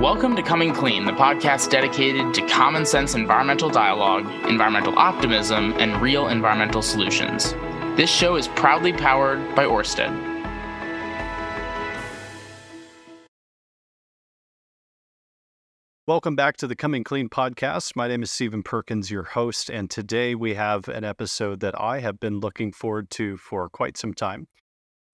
Welcome to Coming Clean, the podcast dedicated to common sense environmental dialogue, environmental optimism, and real environmental solutions. This show is proudly powered by Orsted. Welcome back to the Coming Clean podcast. My name is Stephen Perkins, your host, and today we have an episode that I have been looking forward to for quite some time.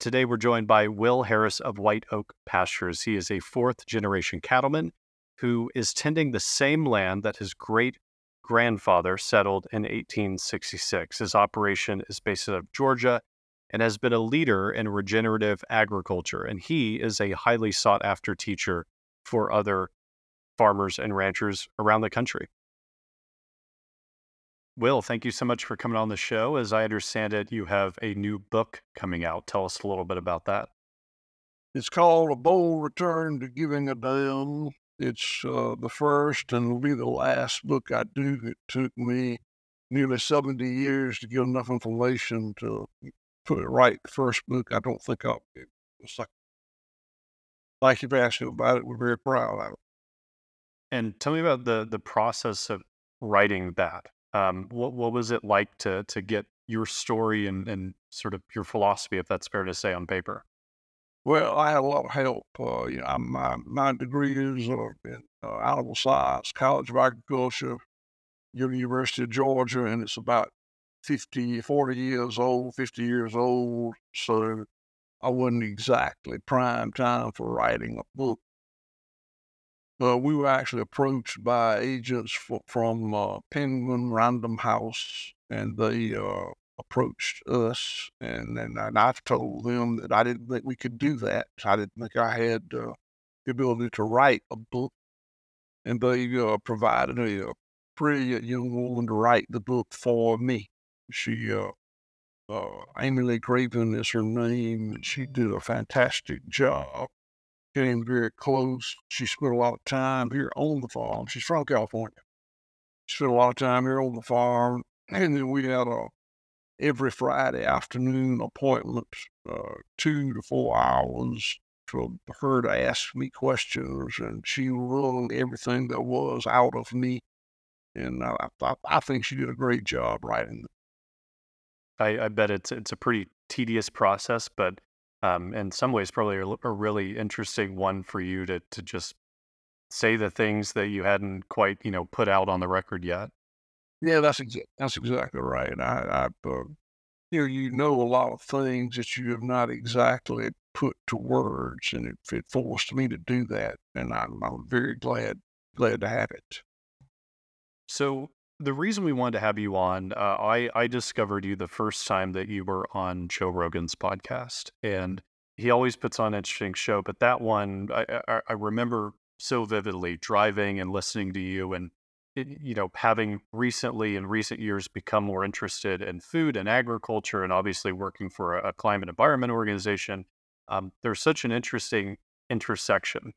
Today we're joined by Will Harris of White Oak Pastures. He is a fourth generation cattleman who is tending the same land that his great grandfather settled in 1866. His operation is based out of Georgia and has been a leader in regenerative agriculture, and he is a highly sought after teacher for other farmers and ranchers around the country. Will, thank you so much for coming on the show. As I understand it, you have a new book coming out. Tell us a little bit about that. It's called A Bold Return to Giving a Damn. It's uh, the first and will be the last book I do. It took me nearly 70 years to get enough information to put it right. The first book, I don't think I'll. It's like, thank you for asking about it. We're very proud of it. And tell me about the the process of writing that. Um, what what was it like to to get your story and and sort of your philosophy, if that's fair to say, on paper? Well, I had a lot of help. Uh, you know, my my degree is uh, in uh, animal science, College of Agriculture, University of Georgia, and it's about 50, 40 years old, 50 years old. So I wasn't exactly prime time for writing a book. Uh, we were actually approached by agents for, from uh, Penguin Random House, and they uh, approached us, and and I told them that I didn't think we could do that. I didn't think I had uh, the ability to write a book, and they uh, provided a, a pretty young woman to write the book for me. She, uh, Amy Lee Craven is her name, and she did a fantastic job came very close. She spent a lot of time here on the farm. She's from California. She spent a lot of time here on the farm. And then we had a every Friday afternoon appointment, uh, two to four hours for her to ask me questions. And she wrung everything that was out of me. And I, I, I think she did a great job writing. I, I bet it's it's a pretty tedious process, but um, in some ways probably a, a, really interesting one for you to to just say the things that you hadn't quite you know put out on the record yet. Yeah, that's exa- that's exactly right. I, I uh, you know you know a lot of things that you have not exactly put to words, and it, it forced me to do that, and I'm, I'm very glad glad to have it. So the reason we wanted to have you on, uh, I I discovered you the first time that you were on Joe Rogan's podcast, and he always puts on an interesting show. But that one, I I, I remember so vividly driving and listening to you, and you know having recently in recent years become more interested in food and agriculture, and obviously working for a, a climate environment organization. Um, there's such an interesting intersection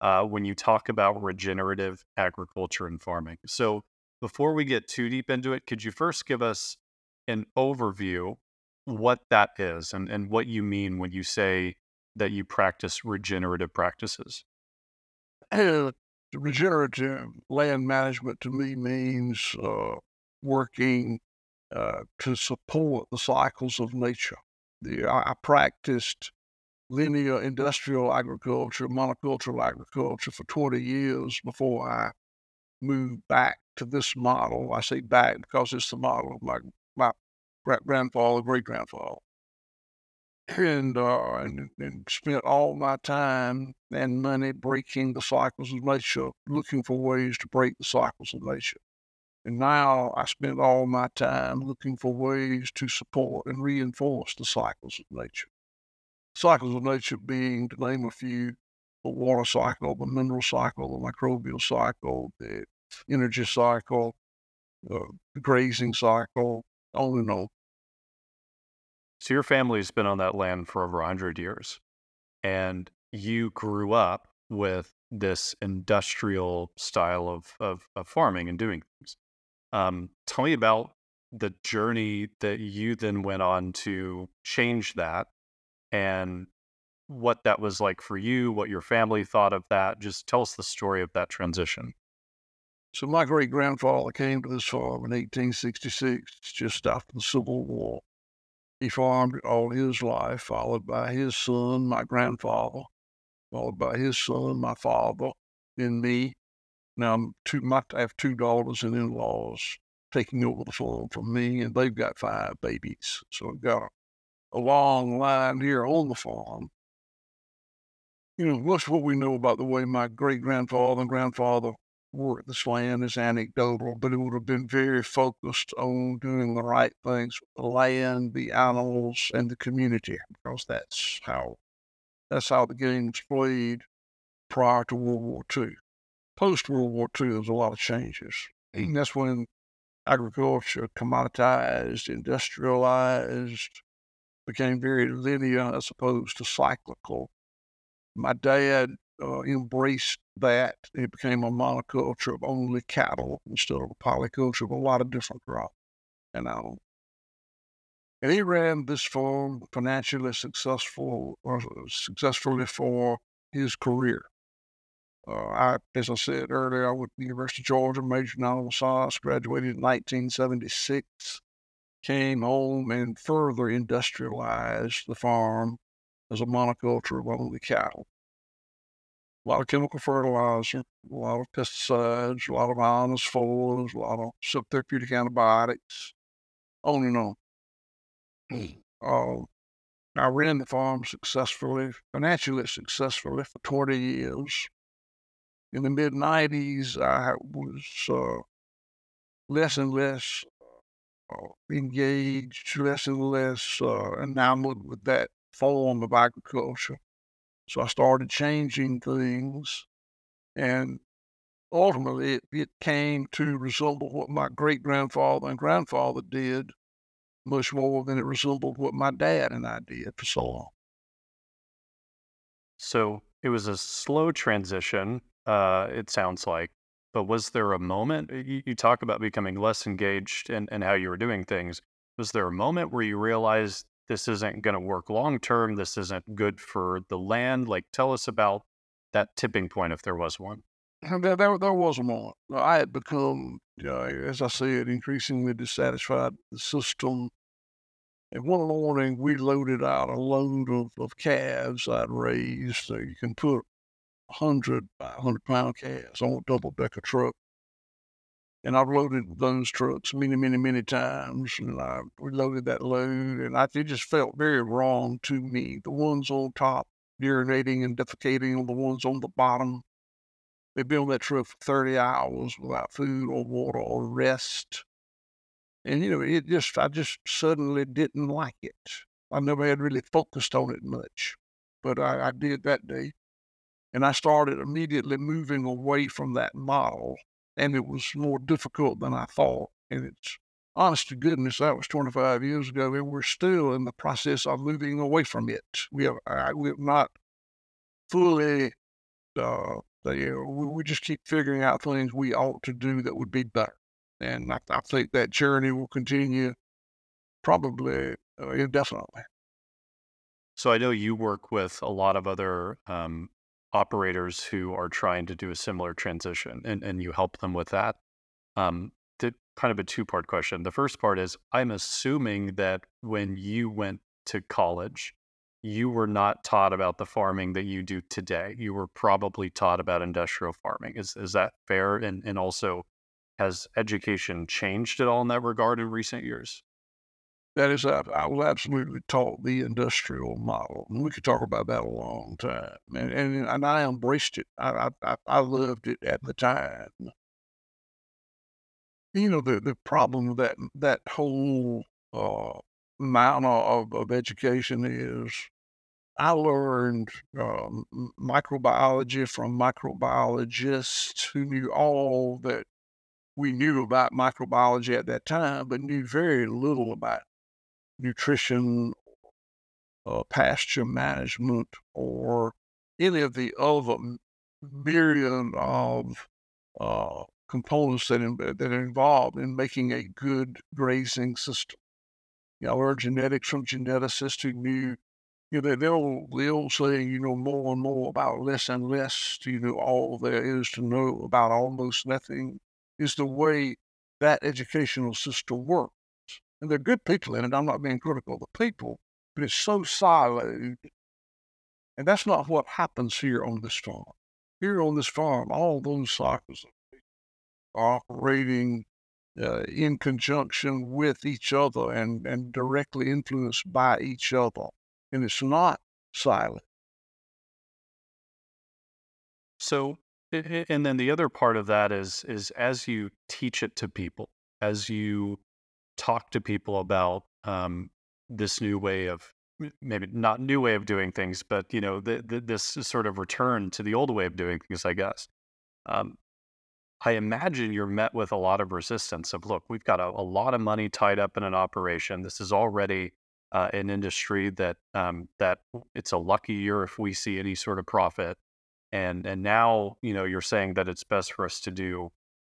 uh, when you talk about regenerative agriculture and farming. So before we get too deep into it, could you first give us an overview what that is and, and what you mean when you say that you practice regenerative practices? Uh, regenerative land management to me means uh, working uh, to support the cycles of nature. The, I, I practiced linear industrial agriculture, monocultural agriculture for 20 years before I moved back to this model. I say back because it's the model of my, my grandfather, great grandfather. And, uh, and, and spent all my time and money breaking the cycles of nature, looking for ways to break the cycles of nature. And now I spend all my time looking for ways to support and reinforce the cycles of nature cycles of nature being, to name a few, the water cycle, the mineral cycle, the microbial cycle, the energy cycle, the grazing cycle, on and on. So your family's been on that land for over 100 years, and you grew up with this industrial style of, of, of farming and doing things. Um, tell me about the journey that you then went on to change that and what that was like for you, what your family thought of that. Just tell us the story of that transition. So, my great grandfather came to this farm in 1866, just after the Civil War. He farmed all his life, followed by his son, my grandfather, followed by his son, my father, and me. Now, I'm two, my, I have two daughters and in laws taking over the farm from me, and they've got five babies. So, I've got a a long line here on the farm. You know, most of what we know about the way my great grandfather and grandfather worked this land is anecdotal, but it would have been very focused on doing the right things with the land, the animals, and the community, because that's how that's how the game was played prior to World War II. Post World War II, there's a lot of changes. And that's when agriculture commoditized, industrialized, became very linear as opposed to cyclical. My dad uh, embraced that. It became a monoculture of only cattle instead of a polyculture of a lot of different crops. And, and he ran this farm financially successful, or successfully for his career. Uh, I, as I said earlier, I went to the University of Georgia, majored in animal science, graduated in 1976 came home and further industrialized the farm as a monoculture of only cattle. A lot of chemical fertilizer, a lot of pesticides, a lot of ionophores, a lot of subtherapeutic antibiotics, on and on. uh, I ran the farm successfully, financially successfully for 20 years. In the mid 90s, I was uh, less and less uh, engaged less and less uh, enamored with that form of agriculture. So I started changing things, and ultimately it, it came to resemble what my great grandfather and grandfather did much more than it resembled what my dad and I did for so long. So it was a slow transition, uh, it sounds like. But was there a moment you, you talk about becoming less engaged in how you were doing things? Was there a moment where you realized this isn't going to work long term? This isn't good for the land? Like, tell us about that tipping point if there was one. There, there, there was a moment. I had become, uh, as I said, increasingly dissatisfied with the system. And one morning, we loaded out a load of, of calves I'd raised. So you can put 100 by 100 pound calves on a double decker truck. And I've loaded those trucks many, many, many times. And I reloaded that load. And I, it just felt very wrong to me. The ones on top urinating and defecating on the ones on the bottom. They've been on that truck for 30 hours without food or water or rest. And, you know, it just, I just suddenly didn't like it. I never had really focused on it much, but I, I did that day. And I started immediately moving away from that model. And it was more difficult than I thought. And it's honest to goodness, that was 25 years ago, and we're still in the process of moving away from it. We have, we have not fully, uh, we, we, just keep figuring out things we ought to do that would be better. And I, I think that journey will continue probably uh, indefinitely. So I know you work with a lot of other um, operators who are trying to do a similar transition and, and you help them with that. Um, the, kind of a two part question. The first part is I'm assuming that when you went to college, you were not taught about the farming that you do today. You were probably taught about industrial farming. Is is that fair? And and also, has education changed at all in that regard in recent years? That is, I was absolutely taught the industrial model, and we could talk about that a long time. And and, and I embraced it. I, I I loved it at the time. You know the the problem with that that whole uh, manner of, of education is I learned um, microbiology from microbiologists who knew all that we knew about microbiology at that time, but knew very little about nutrition, uh, pasture management, or any of the other myriad of uh, components that, in, that are involved in making a good grazing system. You know, learned genetics from geneticists who knew you know, they'll they'll say, you know, more and more about less and less, you know, all there is to know about almost nothing is the way that educational system works. And they're good people in it. I'm not being critical of the people, but it's so siloed. And that's not what happens here on this farm. Here on this farm, all those cycles are operating uh, in conjunction with each other and, and directly influenced by each other and it's not silent. So, and then the other part of that is is as you teach it to people, as you talk to people about um, this new way of maybe not new way of doing things, but you know the, the, this sort of return to the old way of doing things, I guess. Um, I imagine you're met with a lot of resistance of, look, we've got a, a lot of money tied up in an operation. This is already uh, an industry that um, that it's a lucky year if we see any sort of profit. And and now you know you're saying that it's best for us to do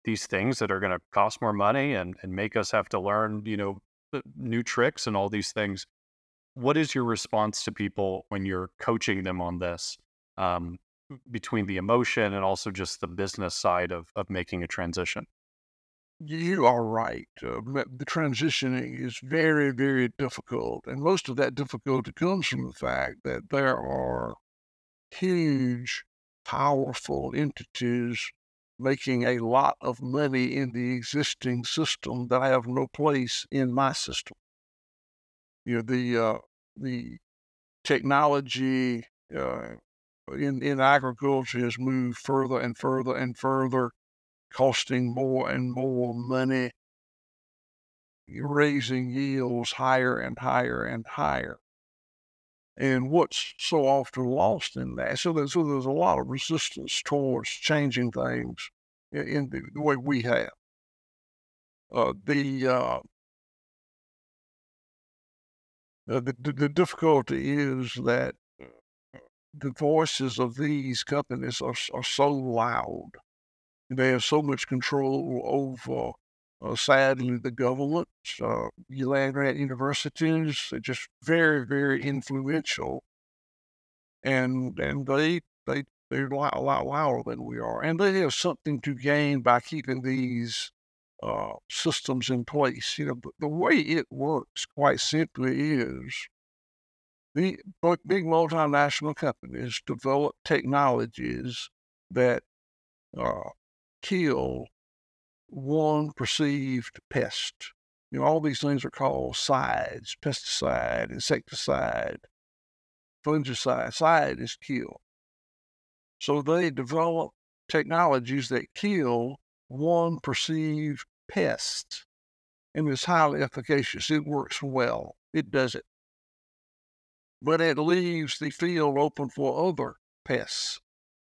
these things that are going to cost more money and and make us have to learn you know new tricks and all these things. What is your response to people when you're coaching them on this? Um, between the emotion and also just the business side of of making a transition. You are right. Uh, the transitioning is very, very difficult. And most of that difficulty comes from the fact that there are huge, powerful entities making a lot of money in the existing system that I have no place in my system. You know, the, uh, the technology uh, in, in agriculture has moved further and further and further costing more and more money, raising yields higher and higher and higher. And what's so often lost in that, so there's, so there's a lot of resistance towards changing things in, in the, the, way we have. Uh, the, uh, uh, the, the difficulty is that uh, the voices of these companies are, are so loud they have so much control over, uh, sadly, the government, uh, land grant universities, are just very, very influential. And and they they they're a lot, a lot louder than we are, and they have something to gain by keeping these uh, systems in place. You know, but the way it works, quite simply, is the big multinational companies develop technologies that uh, kill one perceived pest. You know, all these things are called sides, pesticide, insecticide, fungicide. Side is kill. So they develop technologies that kill one perceived pest. And it's highly efficacious. It works well. It does it. But it leaves the field open for other pests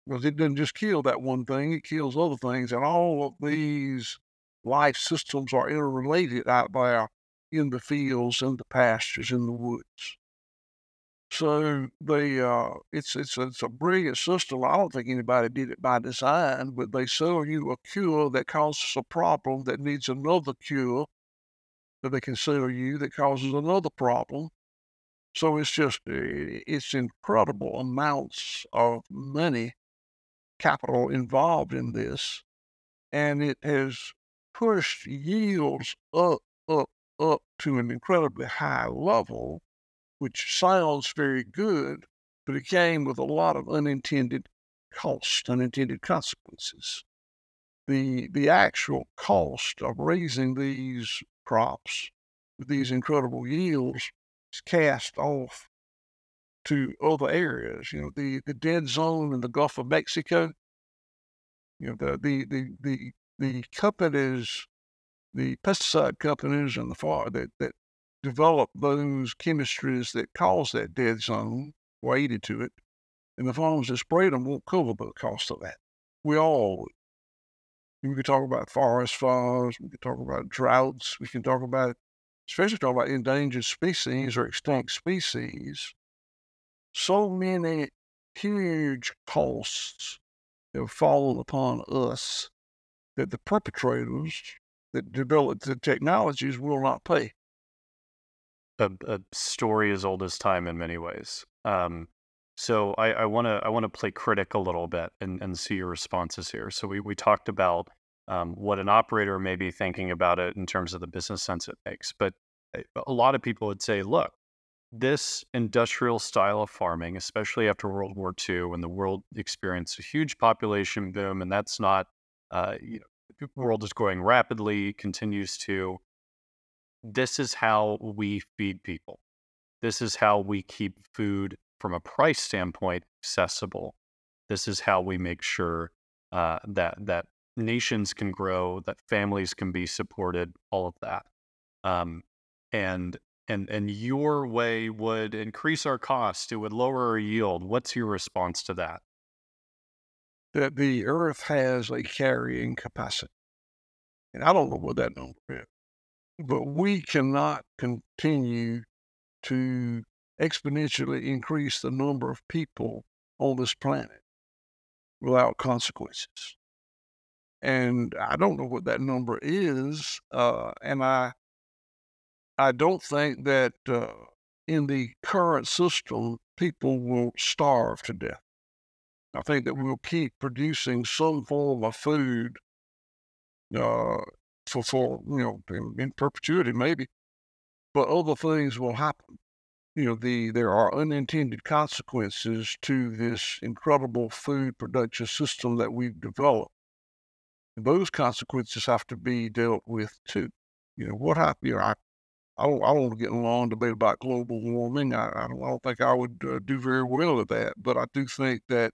because it doesn't just kill that one thing, it kills other things. And all of these life systems are interrelated out there in the fields, in the pastures, in the woods. So they, uh, it's it's it's a brilliant system. I don't think anybody did it by design, but they sell you a cure that causes a problem that needs another cure that they can sell you that causes another problem. So it's just eh, it's incredible amounts of money capital involved in this, and it has pushed yields up, up, up to an incredibly high level. which sounds very good, but it came with a lot of unintended cost, unintended consequences. The, the actual cost of raising these crops with these incredible yields is cast off to other areas. You know, the, the dead zone in the Gulf of Mexico. You know, the the the the, the companies, the pesticide companies and the far that that develop those chemistries that cause that dead zone, or aided to it, and the farmers that sprayed them won't cover the cost of that. We all. We can talk about forest fires. We can talk about droughts. We can talk about, especially talk about endangered species or extinct species so many huge costs have fallen upon us that the perpetrators that developed the technologies will not pay. A, a story as old as time in many ways. Um, so I want to I want to play critic a little bit and, and see your responses here. So we, we talked about um, what an operator may be thinking about it in terms of the business sense it makes, but eh, a lot of people would say, look, this industrial style of farming, especially after World War II, when the world experienced a huge population boom, and that's not, uh, you know, the world is growing rapidly, continues to. This is how we feed people. This is how we keep food from a price standpoint accessible. This is how we make sure uh, that that nations can grow, that families can be supported, all of that. Um, and and and your way would increase our cost, it would lower our yield. What's your response to that? That the earth has a carrying capacity. And I don't know what that number is, but we cannot continue to exponentially increase the number of people on this planet without consequences. And I don't know what that number is. Uh, and I I don't think that uh, in the current system, people will starve to death. I think that we'll keep producing some form of food uh, for, for, you know, in, in perpetuity, maybe, but other things will happen. You know, the there are unintended consequences to this incredible food production system that we've developed. And those consequences have to be dealt with too. You know, what happened? You know, I I don't, I don't want to get in a long debate about global warming. I, I, don't, I don't think I would uh, do very well at that. But I do think that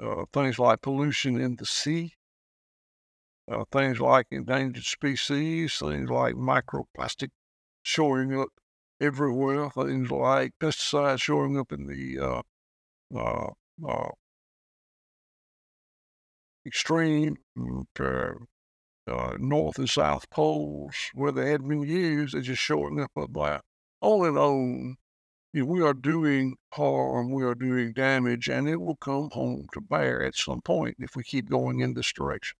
uh, things like pollution in the sea, uh, things like endangered species, things like microplastic showing up everywhere, things like pesticides showing up in the uh, uh, uh, extreme uh, north and south poles where they had been used. They're just showing up up there. All in all, you know, we are doing harm, we are doing damage, and it will come home to bear at some point if we keep going in this direction.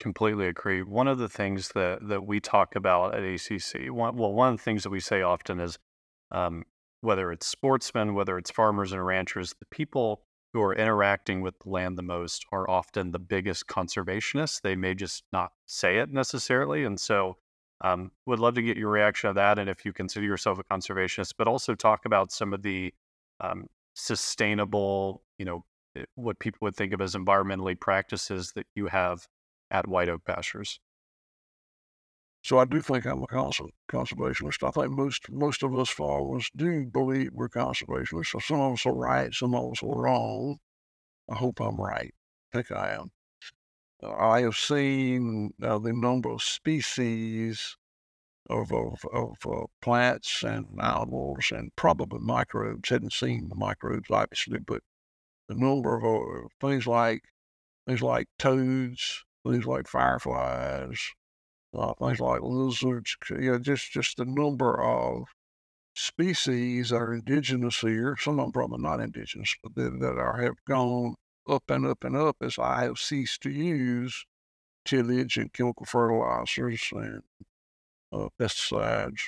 Completely agree. One of the things that, that we talk about at ACC, one, well, one of the things that we say often is um, whether it's sportsmen, whether it's farmers and ranchers, the people who are interacting with the land the most are often the biggest conservationists. They may just not say it necessarily. And so, um, would love to get your reaction to that. And if you consider yourself a conservationist, but also talk about some of the um, sustainable, you know, eh, what people would think of as environmentally practices that you have at White Oak Pastures. So I do think I'm a conservationist. I think most most of us farmers do believe we're conservationists. So some of us are right, some of us are wrong. I hope I'm right. I think I am. Uh, I have seen uh, the number of species of of, of uh, plants and animals and probably microbes. Hadn't seen the microbes obviously, but the number of uh, things like things like toads, things like fireflies, uh, things like lizards, you know, just just the number of species are indigenous here. Some of them probably not indigenous, but that, that are have gone up and up and up as I have ceased to use tillage and chemical fertilizers and uh, pesticides.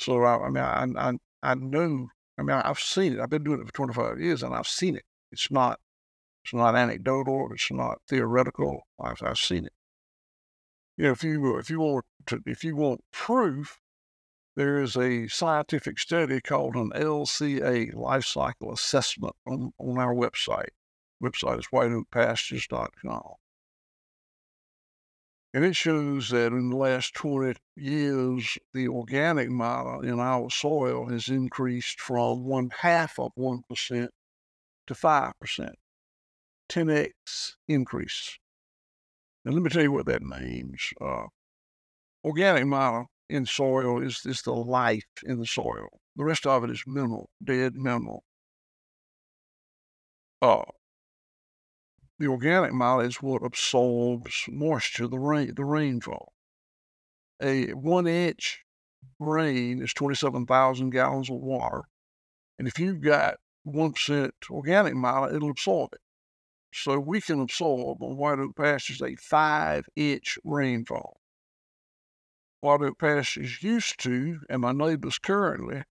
So I, I mean, I, I I know. I mean, I've seen it. I've been doing it for 25 years, and I've seen it. It's not it's not anecdotal. It's not theoretical. I've, I've seen it you know, if you if you want to if you want proof, there is a scientific study called an LCA life cycle assessment on, on our website. Website is whiteoakpastures.com. And it shows that in the last 20 years, the organic matter in our soil has increased from one half of 1% to 5%. 10x increase. Now, let me tell you what that means. Uh, organic matter in soil is, is the life in the soil. The rest of it is mineral, dead mineral. Uh, the organic matter is what absorbs moisture, the rain, the rainfall. A one inch rain is 27,000 gallons of water. And if you've got 1% organic matter, it'll absorb it. So we can absorb on white oak pastures a five inch rainfall. White oak pastures used to, and my neighbors currently,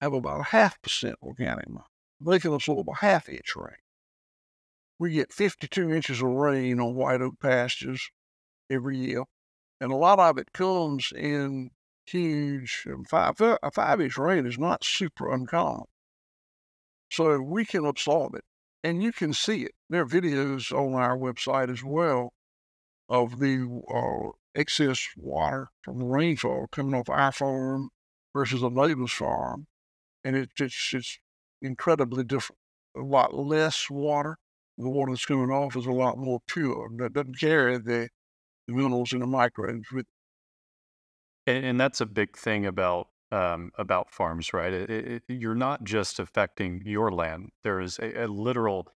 have about a half percent organic matter. They can absorb a half inch rain. We get 52 inches of rain on white oak pastures every year, and a lot of it comes in huge um, five a five inch rain is not super uncommon. So we can absorb it and you can see it. There are videos on our website as well of the uh, excess water from the rainfall coming off our farm versus a neighbor's farm, and it, it's it's incredibly different. A lot less water. The water that's coming off is a lot more pure. That doesn't carry the, the minerals and the microbes with. And, and that's a big thing about um, about farms, right? It, it, you're not just affecting your land. There is a, a, literal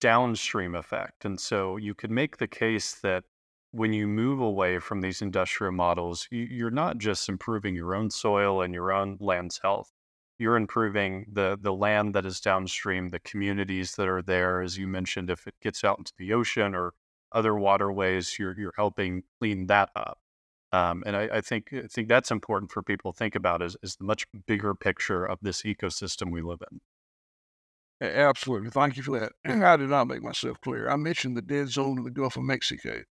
downstream effect. And so you could make the case that when you move away from these industrial models, you, you're not just improving your own soil and your own land's health. You're improving the, the land that is downstream, the communities that are there. As you mentioned, if it gets out into the ocean or other waterways, you're, you're helping clean that up. Um, and I, I, think I think that's important for people to think about is, is the much bigger picture of this ecosystem we live in. Absolutely. Thank you for that. I did not make myself clear. I mentioned the dead zone in the Gulf of Mexico.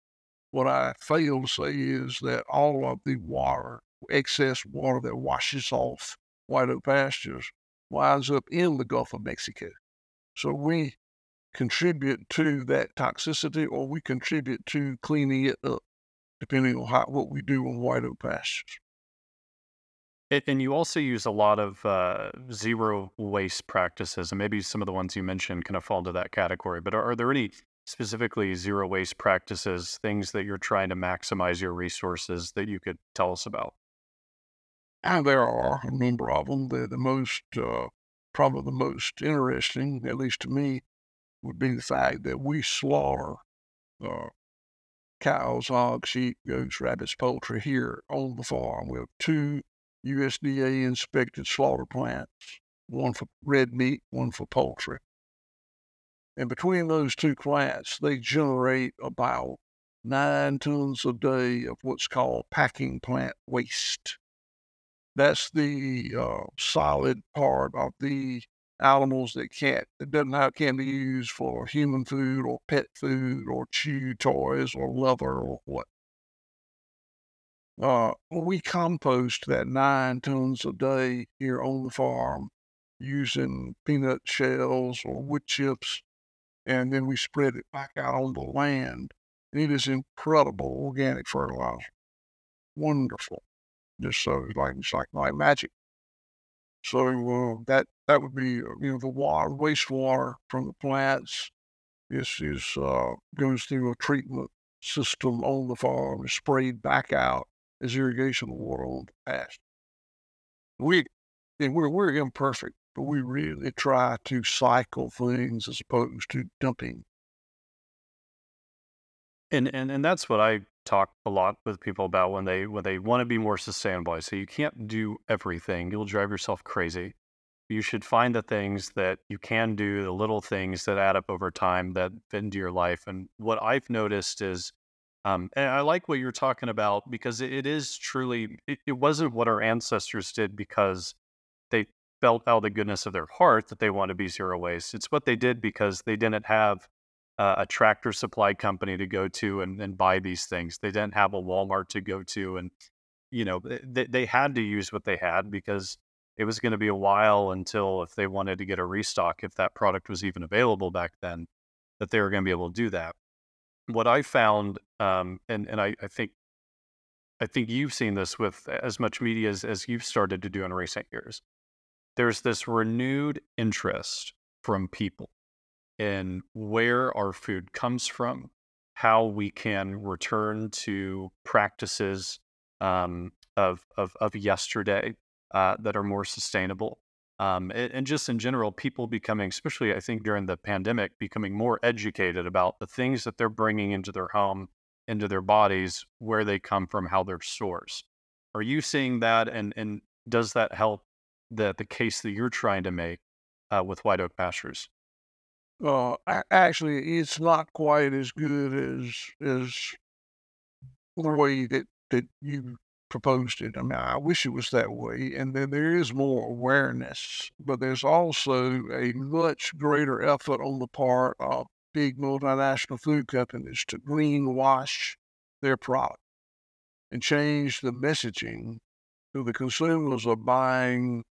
What I failed to say is that all of the water, excess water that washes off white oak pastures, winds up in the Gulf of Mexico. So we contribute to that toxicity or we contribute to cleaning it up depending on how, what we do on white oak pastures. And you also use a lot of uh, zero waste practices, and maybe some of the ones you mentioned kind of fall into that category. But are, are, there any specifically zero waste practices, things that you're trying to maximize your resources that you could tell us about? And there are a number of them. The, the most, uh, probably the most interesting, at least to me, would be the fact that we slaughter uh, cows, hogs, sheep, goats, rabbits, poultry here on the farm. We have two USDA inspected slaughter plants, one for red meat, one for poultry. And between those two plants, they generate about nine tons a day of what's called packing plant waste. That's the uh, solid part of the animals that can't that doesn't have can be used for human food or pet food or chew toys or leather or what. Uh, we compost that nine tons a day here on the farm using peanut shells or wood chips, and then we spread it back out on the land. And it is incredible organic fertilizer. Wonderful. Just so it's like it's like, like magic. So uh, that that would be uh, you know the water wastewater from the plants is is uh, goes through a treatment system on the farm, is sprayed back out as irrigation water on the pasture. We and we're we're imperfect, but we really try to cycle things as opposed to dumping. And and and that's what I talk a lot with people about when they when they want to be more sustainable. Say you can't do everything. You'll drive yourself crazy. You should find the things that you can do, the little things that add up over time that fit into your life. And what I've noticed is, um, and I like what you're talking about because it, is truly, it, it wasn't what our ancestors did because they felt out of the goodness of their heart that they want to be zero waste. It's what they did because they didn't have uh, a tractor supply company to go to and, and buy these things. They didn't have a Walmart to go to and you know, they, they had to use what they had because it was going to be a while until if they wanted to get a restock, if that product was even available back then, that they were going to be able to do that. What I found, um, and and I, I think, I think you've seen this with as much media as, as you've started to do in recent years. There's this renewed interest from people in where our food comes from, how we can return to practices um, of, of, of yesterday uh, that are more sustainable. Um, and, and, just in general, people becoming, especially I think during the pandemic, becoming more educated about the things that they're bringing into their home, into their bodies, where they come from, how they're sourced. Are you seeing that, and and does that help the the case that you're trying to make uh, with White Oak Pastures? Uh, actually, it's not quite as good as as the way that that you proposed it. I mean, I wish it was that way. And then there is more awareness, but there's also a much greater effort on the part of big multinational food companies to greenwash their product and change the messaging so the consumers are buying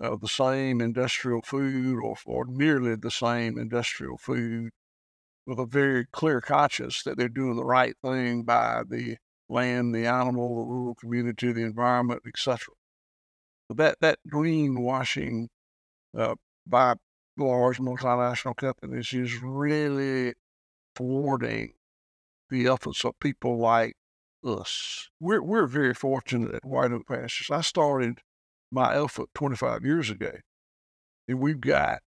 uh, the same industrial food or, or nearly the same industrial food with a very clear conscience that they're doing the right thing by the land, the animal, the rural community, the environment, etc. That that greenwashing uh, by large multinational companies is really thwarting the efforts of people like us. We're we're very fortunate at White Oak Pastures. I started my effort 25 years ago, and we've got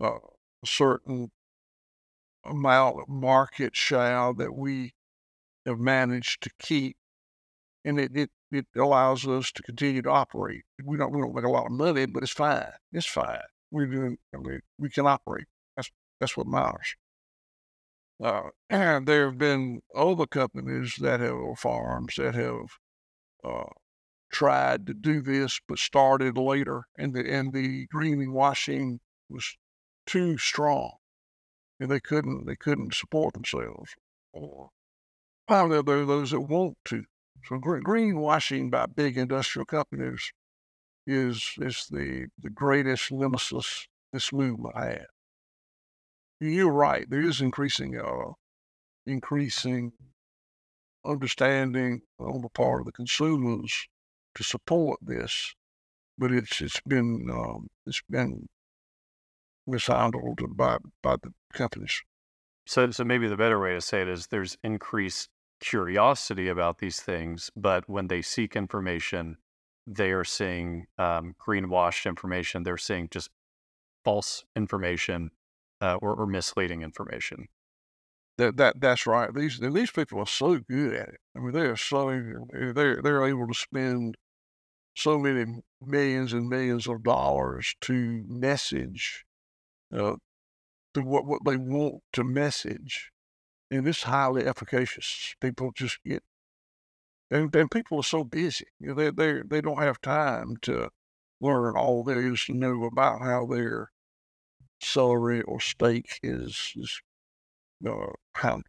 uh, a certain amount of market share that we have managed to keep, and it, it, it allows us to continue to operate. We don't we don't make a lot of money, but it's fine. It's fine. We're doing. I mean, we can operate. That's that's what matters. Uh, and there have been other companies that have farms that have uh, tried to do this, but started later, and the and the greening washing was too strong, and they couldn't they couldn't support themselves. Or Finally, there are those that want to. So greenwashing by big industrial companies is is the, the greatest nemesis this movement has. You're right. There is increasing uh, increasing understanding on the part of the consumers to support this, but it's it's been um, it's been mishandled by by the companies. So, so maybe the better way to say it is there's increased curiosity about these things, but when they seek information, they are seeing um, greenwashed information. They're seeing just false information uh, or, or, misleading information. That that that's right. These these people are so good at it. I mean, they are so they're they're able to spend so many millions and millions of dollars to message uh, to what what they want to message and it's highly efficacious. People just get, and, and people are so busy. You know, they they they don't have time to learn all there is know about how their celery or steak is is uh, handled.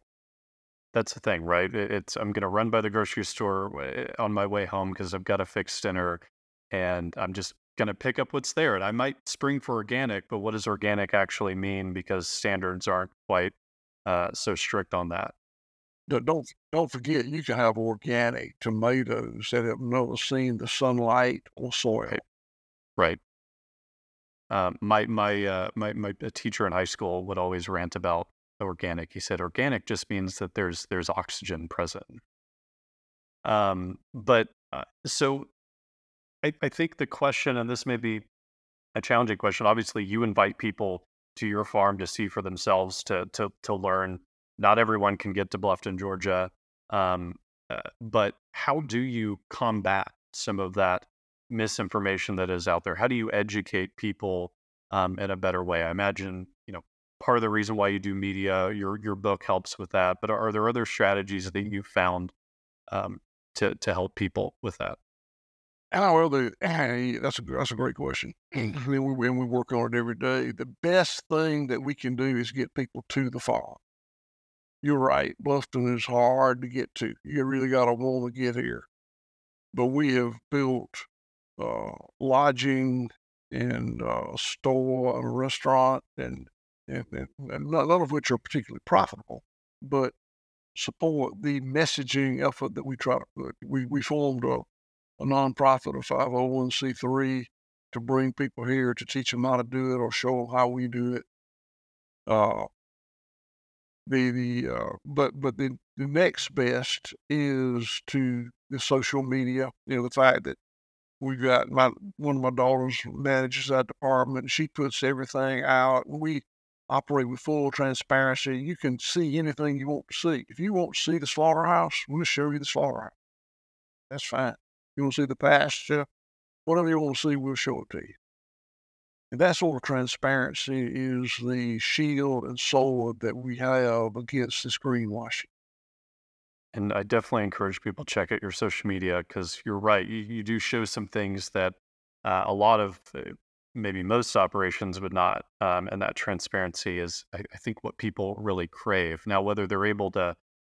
That's the thing, right? It's I'm going to run by the grocery store on my way home because I've got to fix dinner, and I'm just going to pick up what's there. And I might spring for organic, but what does organic actually mean? Because standards aren't quite uh, so strict on that. Don't don't forget you can have organic tomatoes that have never seen the sunlight or soil. Right. right. Um, my my uh, my my teacher in high school would always rant about organic. He said organic just means that there's there's oxygen present. Um, but uh, so I, I think the question, and this may be a challenging question. Obviously, you invite people to your farm to see for themselves to to to learn. Not everyone can get to Bluffton, Georgia, um, uh, but how do you combat some of that misinformation that is out there? How do you educate people um, in a better way? I imagine you know part of the reason why you do media. Your your book helps with that, but are there other strategies that you found um, to to help people with that? Oh, well, the, that's a that's a great question. and we, we work on it every day. The best thing that we can do is get people to the farm. You're right. Bluffton is hard to get to. You really got to want to get here. but we have built uh, lodging and uh, a store and a restaurant, and, and, and, and none of which are particularly profitable, but support the messaging effort that we try to put. We, we formed a, a nonprofit, a 501c3, to bring people here to teach them how to do it or show them how we do it. Uh, the the uh, but but the, the next best is to the social media. You know, the fact that we've got my one of my daughters manages that department. She puts everything out. We operate with full transparency. You can see anything you want to see. If you want to see the slaughterhouse, we'll show you the slaughterhouse. That's fine. You want to see the pasture, whatever you want to see, we'll show it to you. And that sort of transparency is the shield and sword that we have against this greenwashing. And I definitely encourage people to check out your social media because you're right. You, you do show some things that uh, a lot of uh, maybe most operations would not. Um, and that transparency is, I, I, think, what people really crave. Now, whether they're able to,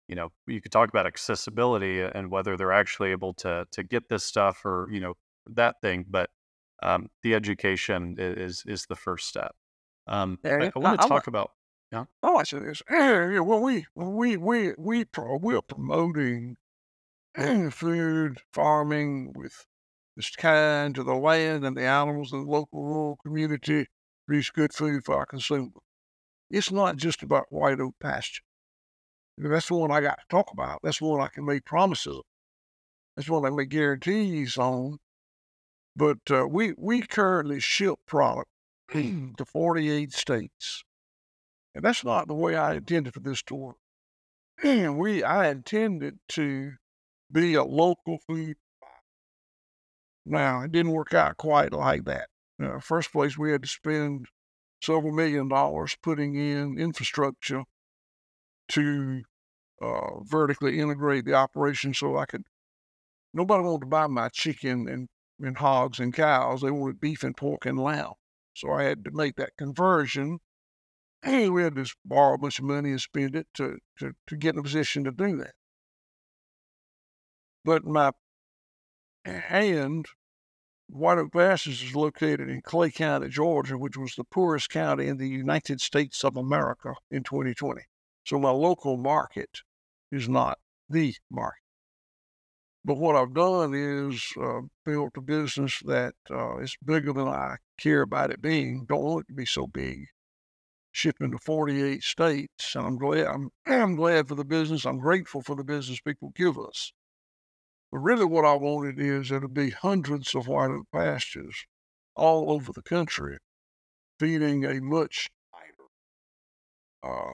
you know, you could talk about accessibility and whether they're actually able to to get this stuff or you know that thing, but um, the education is is the first step. Um, I, I, want to talk about. Yeah. Oh, I said this. Yeah, well, we we we we pro, we're promoting food farming with this kind to the land and the animals and the local rural community produce good food for our consumers. It's not just about white oak pasture. That's the one I got to talk about. That's the one I can make promises on. That's the one I make guarantees on. But uh, we we currently ship product to 48 states, and that's not the way I intended for this to work. And we I intended to be a local food now, it didn't work out quite like that. Uh, first place, we had to spend several million dollars putting in infrastructure to uh, vertically integrate the operation so I could. Nobody wanted to buy my chicken and, and hogs and cows. They wanted beef and pork and lamb. So I had to make that conversion. And we had to borrow a bunch of money and spend it to, to, to get in a position to do that. But my hand White Oak Pasture is located in Clay County, Georgia, which was the poorest county in the United States of America in 2020. So my local market is not the market. But what I've done is uh, built a business that uh, is bigger than I care about it being. Don't want it to be so big. Shipping to 48 states, and I'm glad. I'm, I'm glad for the business. I'm grateful for the business people give us. But really, what I wanted is there to be hundreds of white pastures all over the country, feeding a much uh,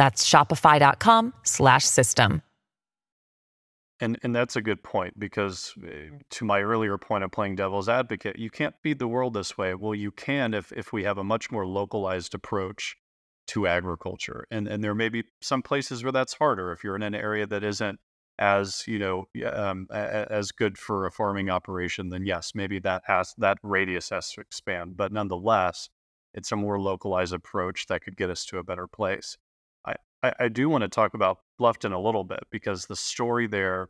That's shopify.com slash system. And and that's a good point because eh, to my earlier point of playing devil's advocate, you can't feed the world this way. Well, you can if if we have a much more localized approach to agriculture. And and there may be some places where that's harder if you're in an area that isn't as you know um, as good for a farming operation, then yes, maybe that has that radius has to expand. But nonetheless, it's a more localized approach that could get us to a better place. I, I, do want to talk about Bluffton a little bit because the story there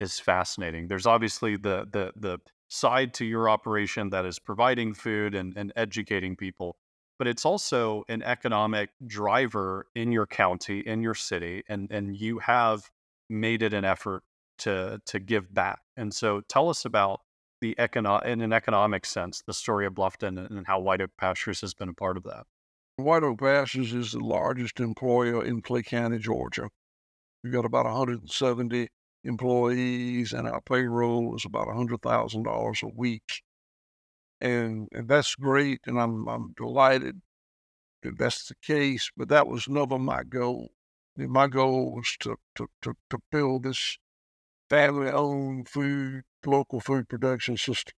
is fascinating. There's obviously the the the side to your operation that is providing food and, and educating people, but it's also an economic driver in your county, in your city, and and you have made it an effort to to give back. And so, tell us about the econo- in an economic sense, the story of Bluffton and how White Oak Pastures has been a part of that. White Oak Pastures is the largest employer in Clay County, Georgia. We've got about 170 employees, and our payroll is about $100,000 a week. And, and that's great, and I'm, I'm delighted that that's the case, but that was never my goal my goal was to, to, to, to build this family owned food local food production system.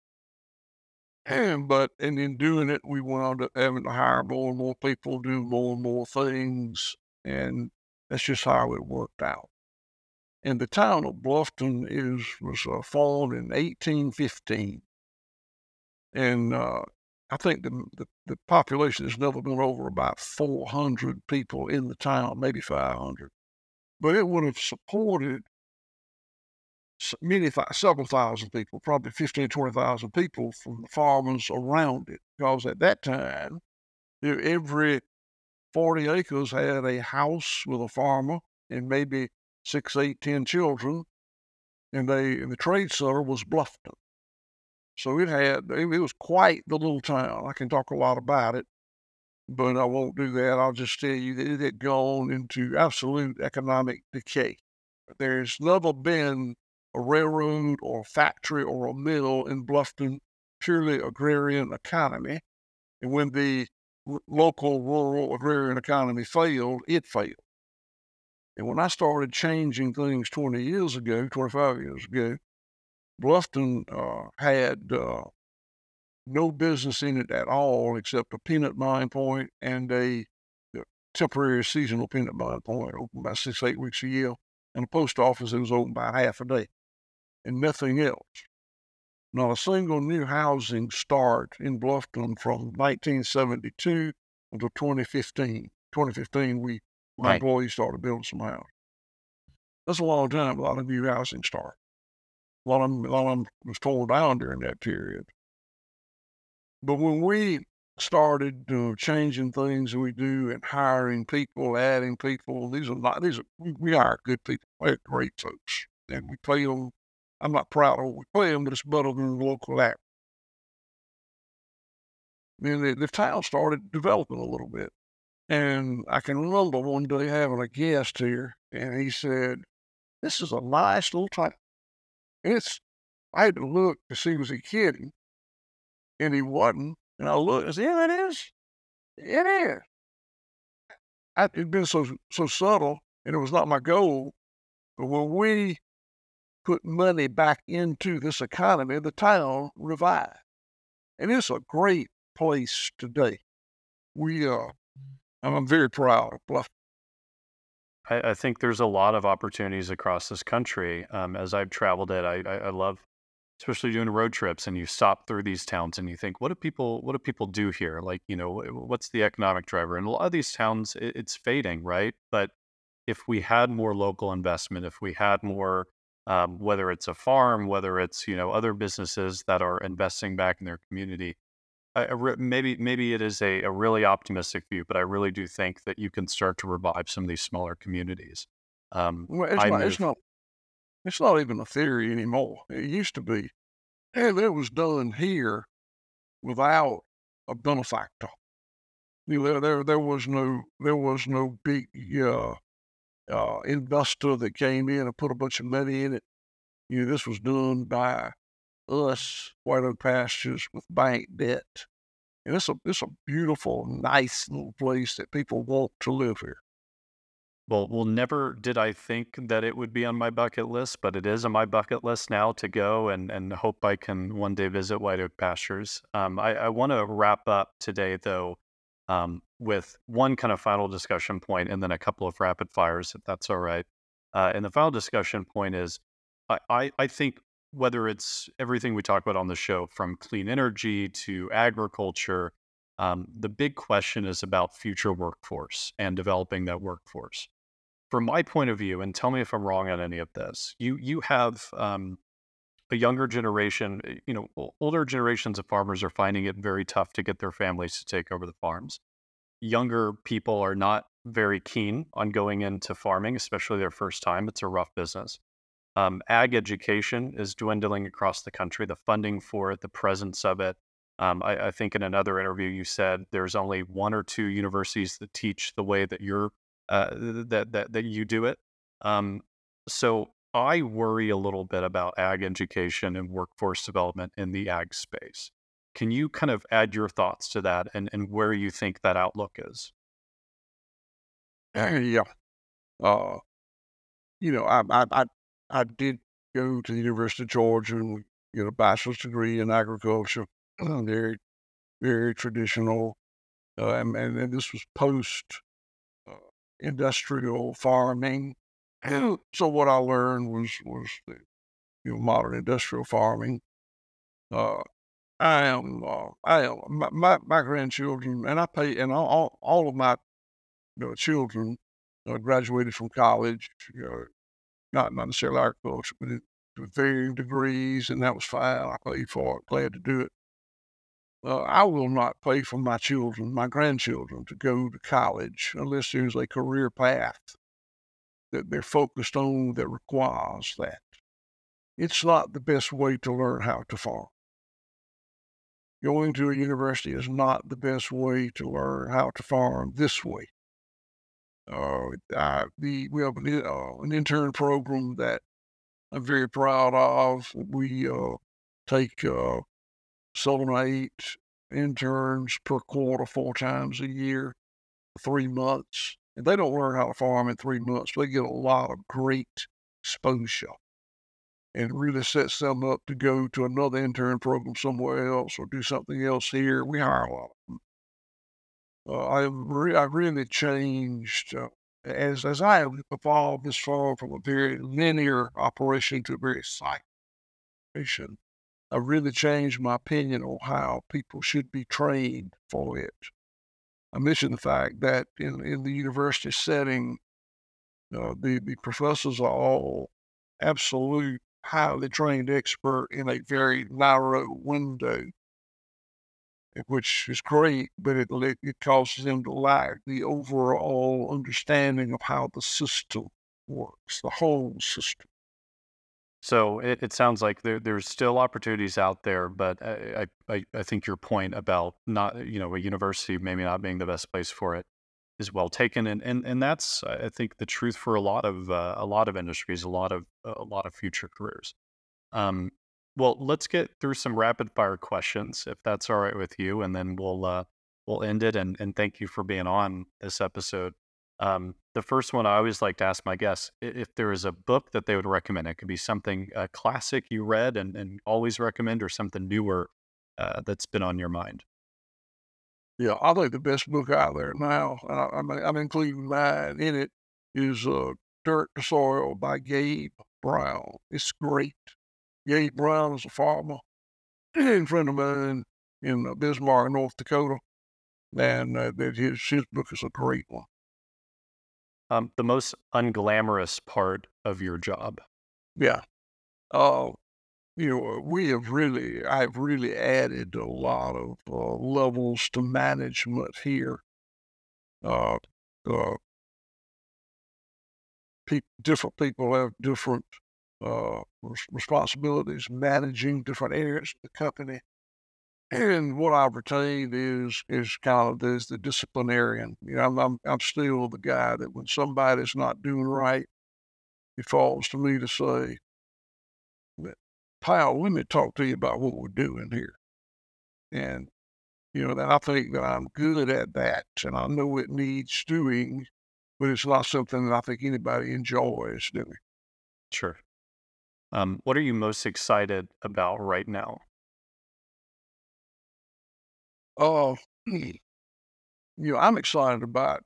But and in doing it, we wound up having to hire more and more people, do more and more things, and that's just how it worked out. And the town of Bluffton is was uh, formed in 1815, and uh, I think the, the, the population has never been over about 400 people in the town, maybe 500. But it would have supported many, several thousand people, probably 15, 20,000 people from the farmers around it. Because at that time, every 40 acres had a house with a farmer and maybe six, eight, ten children. And they, and the trade center was Bluffton. So it had, it was quite the little town. I can talk a lot about it, but I won't do that. I'll just tell you that it had gone into absolute economic decay. There's never been a railroad or a factory or a mill in Bluffton, purely agrarian economy. And when the local rural agrarian economy failed, it failed. And when I started changing things 20 years ago, 25 years ago, Bluffton uh, had uh, no business in it at all except a peanut buying point and a, a temporary seasonal peanut buying point open about six, eight weeks a year, and a post office that was open about half a day, and nothing else. Not a single new housing start in Bluffton from 1972 until 2015. 2015, we my right. employees started building some houses. That's a long time without a new housing start while I'm while I'm was torn down during that period. But when we started uh, changing things we do and hiring people, adding people, these are not these are we hire good people, we're great folks, and we pay them. I'm not proud of what we pay them, but it's better than the local act. Then the, the town started developing a little bit. And I can remember one day having a guest here, and he said, This is a nice little town. It's, I had to look to see was he kidding, and he wasn't. And I looked and said, "Yeah, it is. It is." I, it'd been so so subtle, and it was not my goal. But when we put money back into this economy, the town revived, and it's a great place today. We uh, I'm very proud of Bluff I, I think there's a lot of opportunities across this country. Um, as I've traveled it, I, I, I love, especially doing road trips, and you stop through these towns and you think, what do people, what do people do here? Like, you know, what's the economic driver? And a lot of these towns, it's fading, right? But if we had more local investment, if we had more, um, whether it's a farm, whether it's you know other businesses that are investing back in their community, I, I maybe maybe it is a, a really optimistic view, but I really do think that you can start to revive some of these smaller communities. Um, well, it's, not, it's not. It's not even a theory anymore. It used to be, and it was done here without a benefactor. You know, there there was no there was no big uh, uh, investor that came in and put a bunch of money in it. You know, this was done by us, White Oak Pastures, with bank debt. And it's a, it's a beautiful, nice little place that people want to live here. Well, well, never did I think that it would be on my bucket list, but it is on my bucket list now to go and, and hope I can one day visit White Oak Pastures. Um, I, I want to wrap up today, though, um, with one kind of final discussion point and then a couple of rapid fires, if that's all right. Uh, and the final discussion point is I, I, I think whether it's everything we talk about on the show, from clean energy to agriculture, um, the big question is about future workforce and developing that workforce. From my point of view, and tell me if I'm wrong on any of this, you you have um, a younger generation. Eh, you know, older generations of farmers are finding it very tough to get their families to take over the farms. Younger people are not very keen on going into farming, especially their first time. It's a rough business. Um, ag education is dwindling across the country. The funding for it, the presence of it. Um, I, I, think in another interview you said there's only one or two universities that teach the way that you're uh, that, that that you do it. Um, so I worry a little bit about ag education and workforce development in the ag space. Can you kind of add your thoughts to that and, and where you think that outlook is? Yeah. Uh, you know, I, I, I I did go to the University of Georgia and get a bachelor's degree in agriculture, very, very traditional. Uh, and, and, this was post uh, industrial farming. So what I learned was was the you know modern industrial farming. Uh, I am uh, I am my, my, my grandchildren and I pay and all all of my you know, children uh, graduated from college. You know, not not necessarily agriculture, but it, varying degrees, and that was fine. I paid for it, glad to do it. Uh, I will not pay for my children, my grandchildren, to go to college unless there's a career path that they're focused on that requires that. It's not the best way to learn how to farm. Going to a university is not the best way to learn how to farm this way. Uh, I, the, we have an, uh, an intern program that I'm very proud of. We uh, take uh, seven or eight interns per quarter, four times a year, three months. And they don't learn how to farm in three months. They get a lot of great exposure and really sets them up to go to another intern program somewhere else or do something else here. We hire a lot of them. Uh, I, re- I really changed uh, as as I have evolved this far from a very linear operation to a very cyclic operation, I really changed my opinion on how people should be trained for it. I mentioned the fact that in, in the university setting, uh, the, the professors are all absolute highly trained expert in a very narrow window which is great, but it it causes them to lack the overall understanding of how the system works, the whole system. So it, it sounds like there, there's still opportunities out there, but I, I, I think your point about not, you know, a university maybe not being the best place for it is well taken, and and and that's I think the truth for a lot of uh, a lot of industries, a lot of a lot of future careers. Um, well, let's get through some rapid fire questions, if that's all right with you, and then we'll uh, we'll end it. And, and thank you for being on this episode. Um, the first one I always like to ask my guests if there is a book that they would recommend. It could be something a classic you read and, and always recommend, or something newer uh, that's been on your mind. Yeah, I think the best book out there now, I, am I'm, including mine in it, is uh, Dirt to Soil by Gabe Brown. It's great. Gabe Brown is a farmer and friend of mine in uh, Bismarck, North Dakota. And uh, his, his book is a great one. Um, the most unglamorous part of your job. Yeah. Uh, you know, we have really, I've really added a lot of uh, levels to management here. Uh, uh, pe- different people have different uh, responsibilities, managing different areas of the company. And what I've retained is is kind of this the disciplinarian. You know, I'm, I'm I'm still the guy that when somebody's not doing right, it falls to me to say, "Pal, let me talk to you about what we're doing here." And you know, that I think that I'm good at that, and I know it needs doing, but it's not something that I think anybody enjoys doing. Sure. Um, what are you most excited about right now? Oh, you know, I'm excited about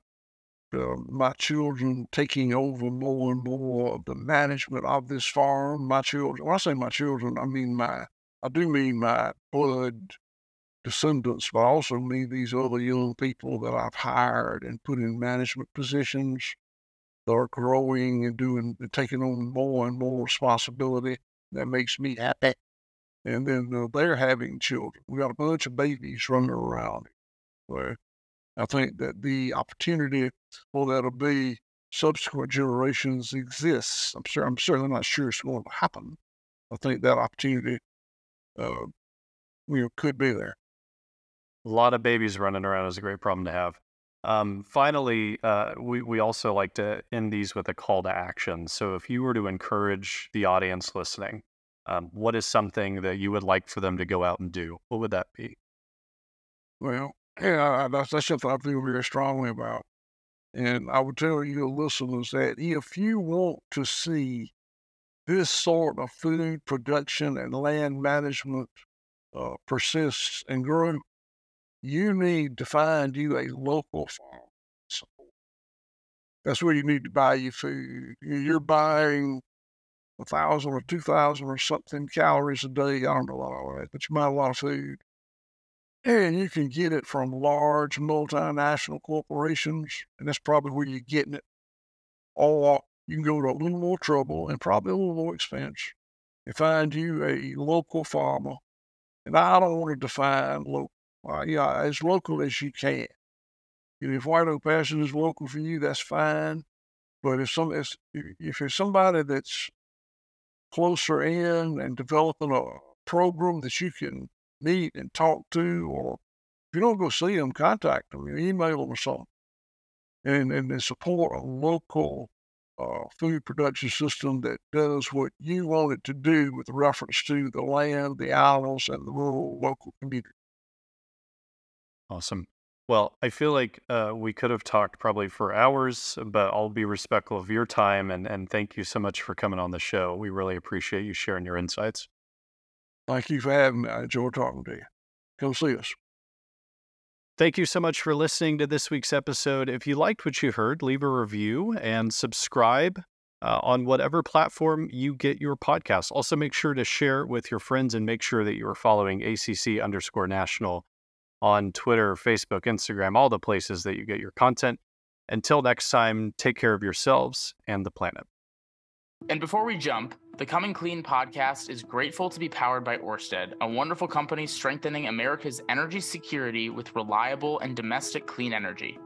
uh, my children taking over more and more of the management of this farm. My children, when I say my children, I mean my, I do mean my blood descendants, but I also mean these other young people that I've hired and put in management positions that are growing and doing taking on more and more responsibility. That makes me happy. And then uh, they're having children. We got a bunch of babies running around. So I think that the opportunity for that to be subsequent generations exists. I'm sure. I'm certainly not sure it's going to happen. I think that opportunity, uh, you know, could be there. A lot of babies running around is a great problem to have. Um, finally, uh, we, we also like to end these with a call to action. So if you were to encourage the audience listening, um, what is something that you would like for them to go out and do? What would that be? Well, yeah, that's, that's something I feel very strongly about. And I would tell you listeners that if you want to see this sort of food production and land management uh, persists and grows, you need to find you a local farm. That's where you need to buy your food. You're buying a thousand or two thousand or something calories a day. I don't know what all that, but you buy a lot of food. And you can get it from large multinational corporations, and that's probably where you're getting it. Or you can go to a little more trouble and probably a little more expense and find you a local farmer. And I don't want to define local, uh, yeah, as local as you can. If White Oak Pastures is local for you, that's fine. But if some if, if it's somebody that's closer in and developing a program that you can meet and talk to, or if you don't go see them, contact them, email them or something, and and support a local uh, food production system that does what you want it to do with reference to the land, the islands, and the rural local community. Awesome. Well, I feel like uh, we could have talked probably for hours, but I'll be respectful of your time and, and thank you so much for coming on the show. We really appreciate you sharing your insights. Thank you for having me. I enjoyed talking to you. Come see us. Thank you so much for listening to this week's episode. If you liked what you heard, leave a review and subscribe uh, on whatever platform you get your podcast. Also, make sure to share it with your friends and make sure that you are following ACC underscore national on Twitter, Facebook, Instagram, all the places that you get your content. Until next time, take care of yourselves and the planet. And before we jump, the Coming Clean podcast is grateful to be powered by Orsted, a wonderful company strengthening America's energy security with reliable and domestic clean energy.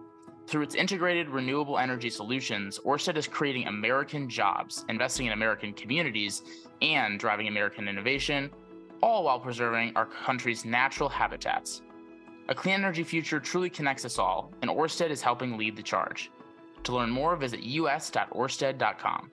Through its integrated renewable energy solutions, Orsted is creating American jobs, investing in American communities, and driving American innovation, all while preserving our country's natural habitats. A clean energy future truly connects us all, and Orsted is helping lead the charge. To learn more, visit us.orsted.com.